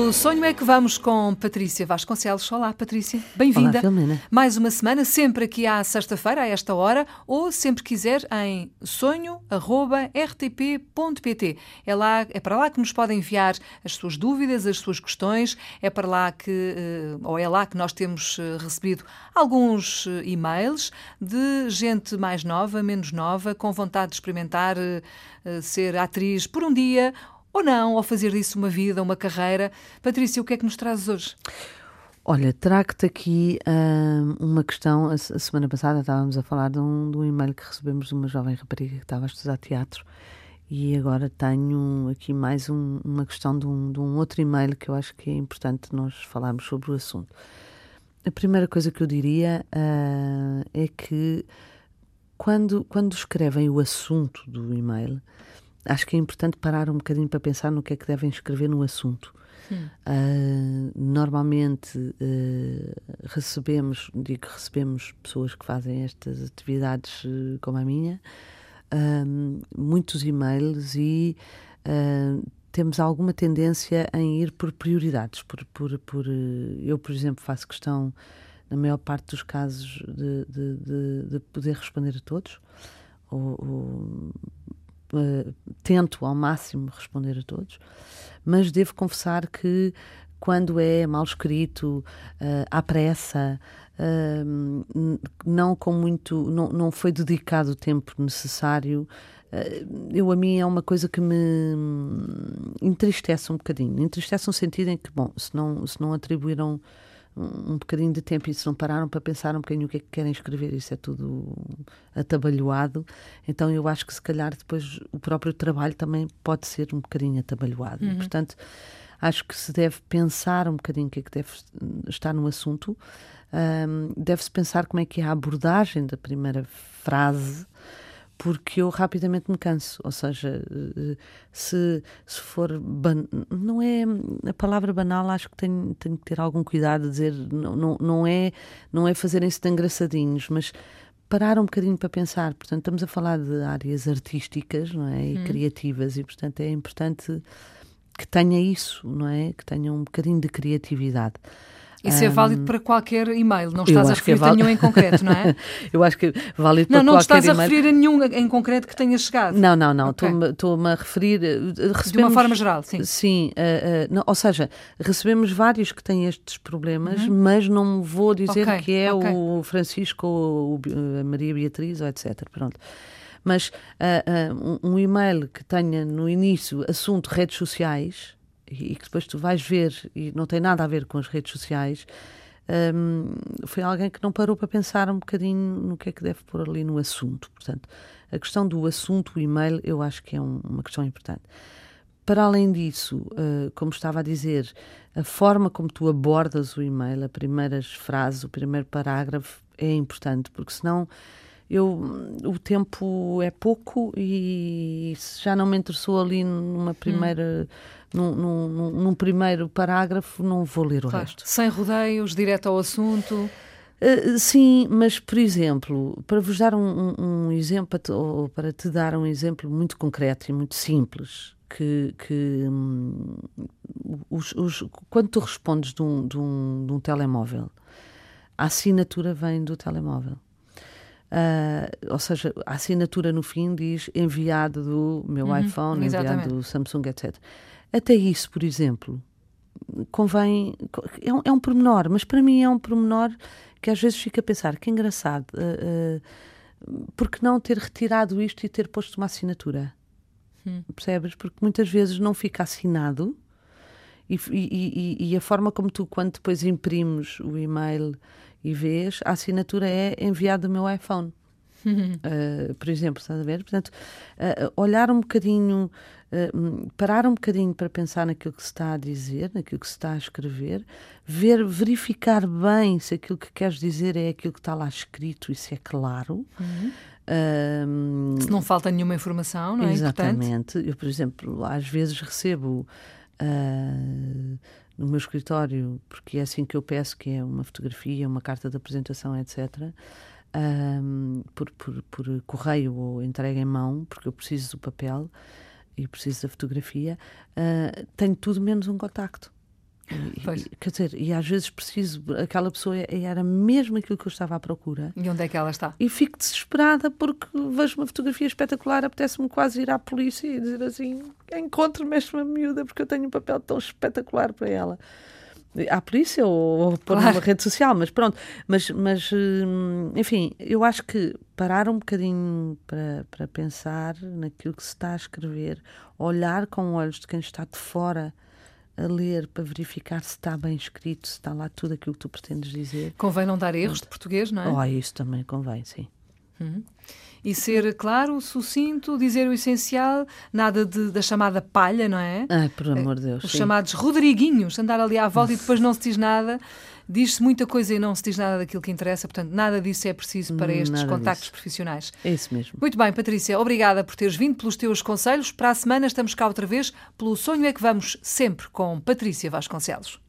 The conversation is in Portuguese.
Pelo sonho é que vamos com Patrícia Vasconcelos. Olá, Patrícia. Bem-vinda. Mais uma semana, sempre aqui à sexta-feira, a esta hora, ou sempre quiser em sonho.rtp.pt. É, lá, é para lá que nos podem enviar as suas dúvidas, as suas questões. É para lá que, eh, ou é lá que nós temos eh, recebido alguns eh, e-mails de gente mais nova, menos nova, com vontade de experimentar ser atriz por um dia ou não, ou fazer disso uma vida, uma carreira. Patrícia, o que é que nos trazes hoje? Olha, trago-te aqui uh, uma questão. A, a, semana passada estávamos a falar de um, de um e-mail que recebemos de uma jovem rapariga que estava a estudar teatro e agora tenho aqui mais um, uma questão de um, de um outro e-mail que eu acho que é importante nós falarmos sobre o assunto. A primeira coisa que eu diria uh, é que quando, quando escrevem o assunto do e-mail, acho que é importante parar um bocadinho para pensar no que é que devem escrever no assunto. Uh, normalmente uh, recebemos, digo recebemos pessoas que fazem estas atividades uh, como a minha, muitos e-mails e temos alguma tendência em ir por prioridades. Por, por, por, eu, por exemplo, faço questão, na maior parte dos casos, de, de, de, de poder responder a todos. Ou, ou uh, tento ao máximo responder a todos, mas devo confessar que quando é mal escrito, uh, à pressa, uh, não com muito, não, não foi dedicado o tempo necessário, uh, eu a mim é uma coisa que me entristece um bocadinho. Entristece no sentido em que, bom, se não, se não atribuíram um bocadinho de tempo e se não pararam para pensar um bocadinho o que é que querem escrever, isso é tudo atabalhoado. Então eu acho que se calhar depois o próprio trabalho também pode ser um bocadinho atabalhoado. Uhum. portanto, acho que se deve pensar um bocadinho o que é que deve estar no assunto. Um, deve-se pensar como é que é a abordagem da primeira frase porque eu rapidamente me canso. Ou seja, eh, se, se for. Ban... Não é. A palavra banal, acho que tenho, tenho que ter algum cuidado de dizer. Não, não, não é, não é fazerem-se de engraçadinhos, mas parar um bocadinho para pensar. Portanto, estamos a falar de áreas artísticas não é? e hum. criativas, e portanto é importante que tenha isso, não é? Que tenha um bocadinho de criatividade. Isso um, é válido para qualquer e-mail, não estás a é referir-te a nenhum em concreto, não é? eu acho que é válido para não, não qualquer email. Não, não estás a referir a nenhum em concreto que tenha chegado. Não, não, não, estou-me okay. a referir... Recebemos, De uma forma geral, sim. Sim, uh, uh, não, ou seja, recebemos vários que têm estes problemas, uhum. mas não vou dizer okay, que é okay. o Francisco ou a Maria Beatriz ou etc, pronto mas uh, uh, um, um, e-mail que tenha no início assunto redes sociais, e, que depois tu vais ver e não tem nada a ver com as redes sociais, um, foi alguém que não parou para pensar um bocadinho no que é que deve pôr ali no assunto. Portanto, a questão do assunto, o e-mail, eu acho que é um, uma questão importante. Para além disso, uh, como estava a dizer, a forma como tu abordas o e-mail, as primeiras frases, o primeiro parágrafo é importante, porque senão eu, o tempo é pouco e se já não me interessou ali numa primeira. Hum num, num, num primeiro parágrafo, não vou ler o claro. resto. Sem rodeios, direto ao assunto. Uh, sim, mas por exemplo, para vos dar um, um, um exemplo, ou para te dar um exemplo muito concreto e muito simples, que, que um, os, os, quando tu respondes de um, de, um, de um telemóvel, a assinatura vem do telemóvel. Uh, ou seja, a assinatura no fim diz enviado do meu uhum, iPhone, exatamente. enviado do Samsung, etc. Até isso, por exemplo, convém. É um, é um pormenor, mas para mim é um pormenor que às vezes fica a pensar que engraçado, uh, uh, porque não ter retirado isto e ter posto uma assinatura? Hum. Percebes? Porque muitas vezes não fica assinado e, e, e, a forma como tu, quando depois imprimes o e-mail e vês, a assinatura é enviada do meu iPhone. Uh, por exemplo, estás a ver? Portanto, uh, olhar um bocadinho, uh, parar um bocadinho para pensar naquilo que se está a dizer, naquilo que se está a escrever, ver, verificar bem se aquilo que queres dizer é aquilo que está lá escrito e se é claro. Uhum. se não falta nenhuma informação, não é? Exatamente. Eu, por exemplo, às vezes recebo no meu escritório, porque é assim que eu peço, que é uma fotografia, uma carta de apresentação, etc um, por, por, por, correio ou entrega em mão, porque eu preciso do papel e preciso da fotografia, uh, tenho tudo menos um contacto. E, quer dizer, e às vezes preciso, aquela pessoa era mesmo aquilo que eu estava à procura. E onde é que ela está? E fico desesperada porque vejo uma fotografia espetacular, apetece-me quase ir à polícia e dizer assim: encontre-me esta miúda porque eu tenho um papel tão espetacular para ela à polícia ou, ou pôr claro. numa rede social, mas pronto. Mas, mas, hum, enfim, eu acho que parar um bocadinho para, para pensar naquilo que se está a escrever, olhar com olhos de quem está de fora a ler para verificar se está bem escrito, se está lá tudo aquilo que tu pretendes dizer. Convém não dar erros de português, não é? Oh, isso também convém, sim. Uhum. E ser claro, sucinto, dizer o essencial, nada de, da chamada palha, não é? Ai, por amor de Deus. Os sim. chamados Rodriguinhos, andar ali à volta e depois não se diz nada. Diz-se muita coisa e não se diz nada daquilo que interessa, portanto, nada disso é preciso para estes nada contactos disso. profissionais. É isso mesmo. Muito bem, Patrícia, obrigada por teres vindo, pelos teus conselhos. Para a semana estamos cá outra vez, pelo Sonho é que vamos, sempre com Patrícia Vasconcelos.